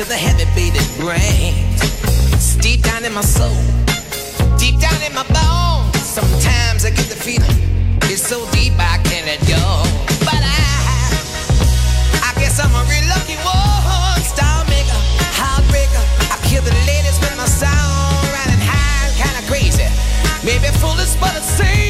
To the heavy beating brains? It's deep down in my soul, deep down in my bones. Sometimes I get the feeling it's so deep I can't let go. But I, I guess I'm a real lucky one. Star maker, heartbreaker. I kill the ladies with my sound, riding high, kinda crazy. Maybe foolish, but it seems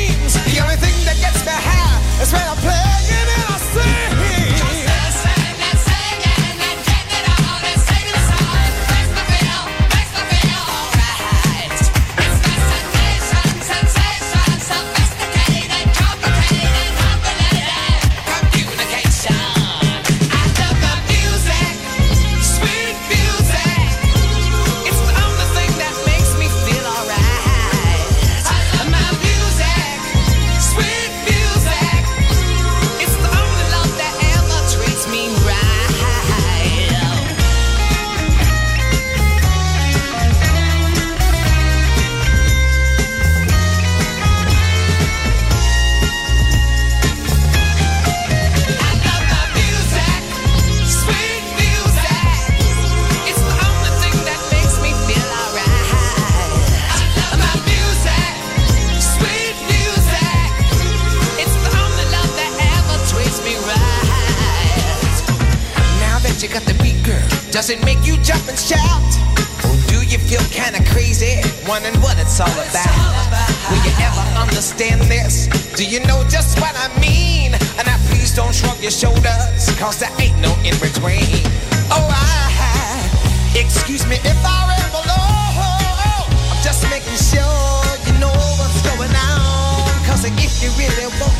Do you know just what I mean? And now please don't shrug your shoulders, cause there ain't no in between. Oh, I, excuse me if I ramble on. I'm just making sure you know what's going on. Cause if you really want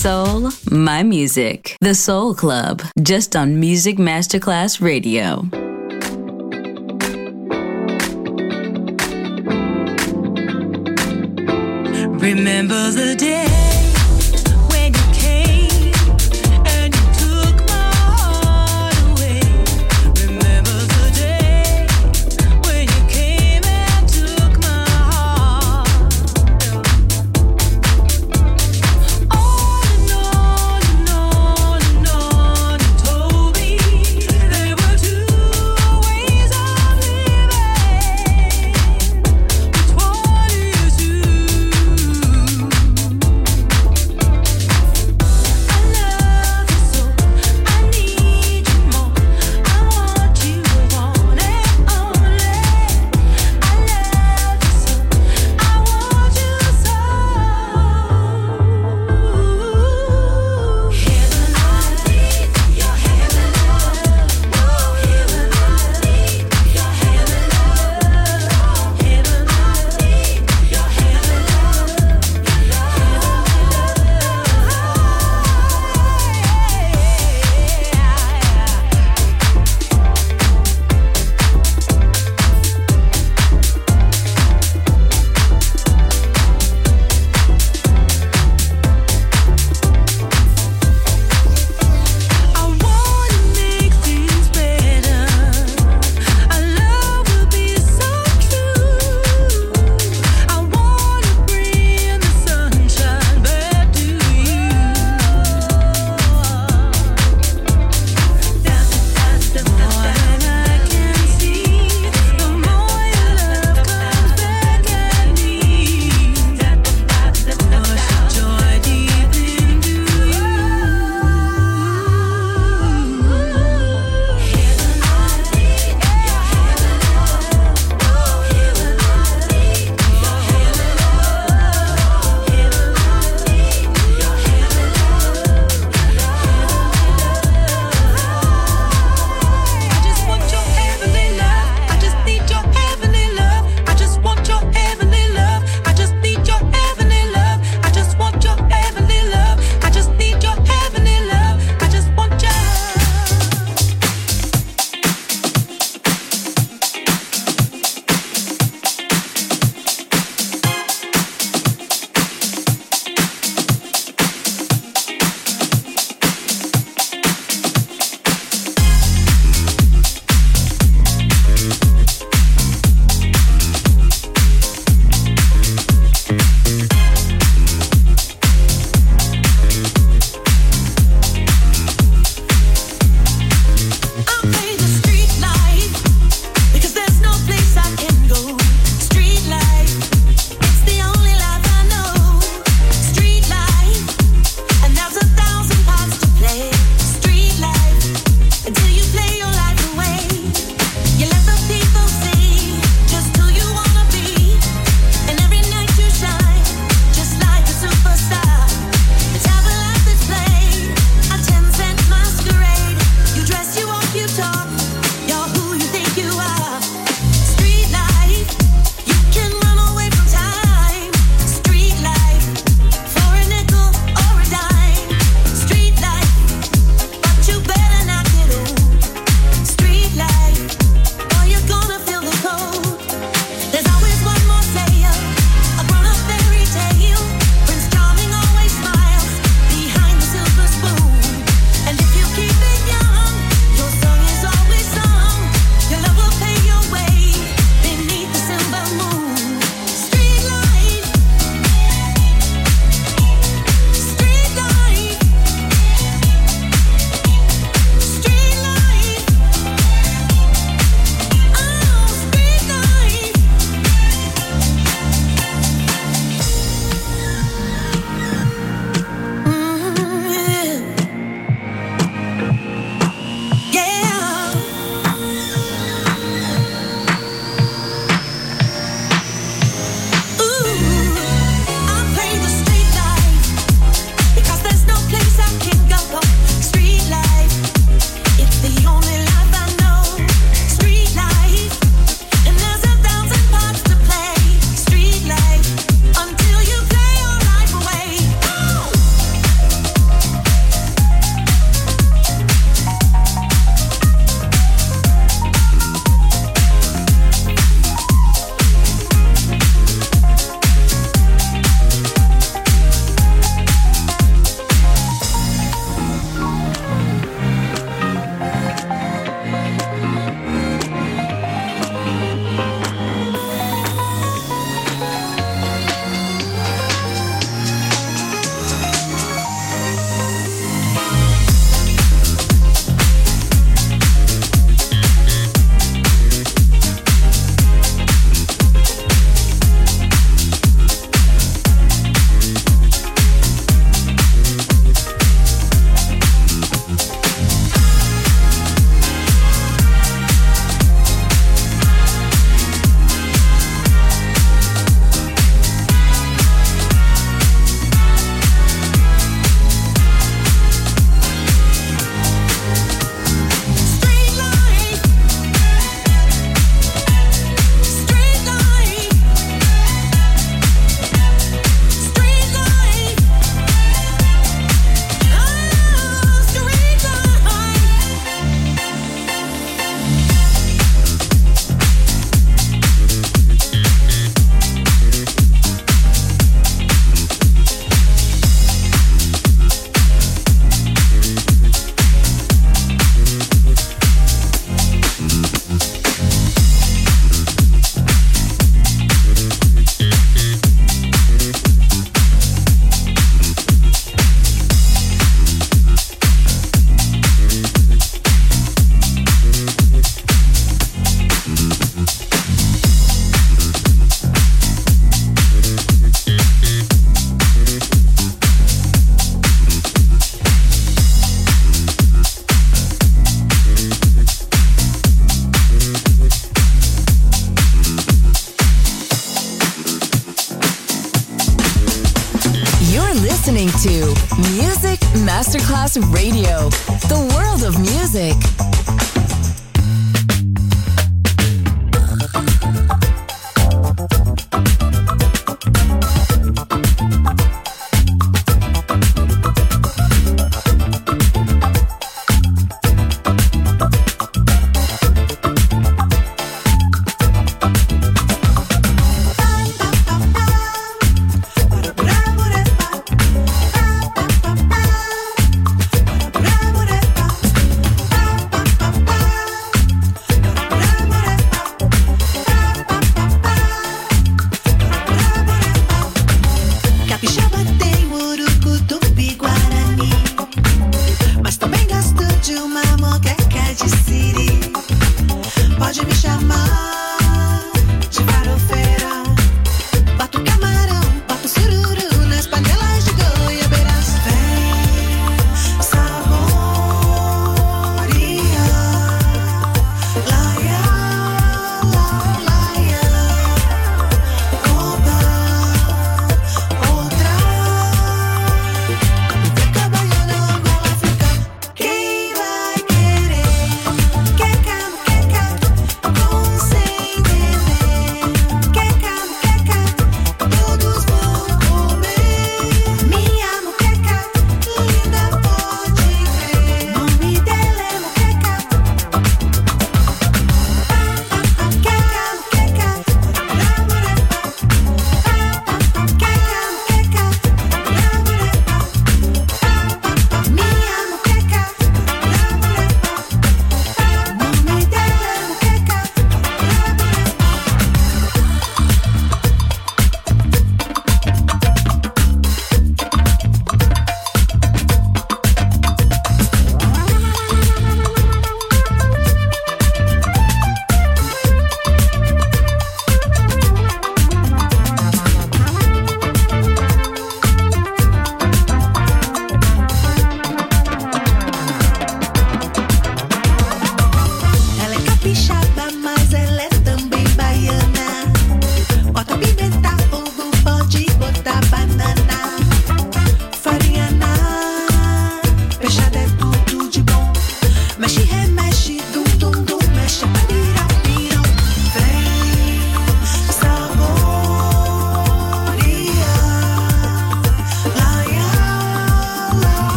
Soul, my music. The Soul Club, just on Music Masterclass Radio. Remember the day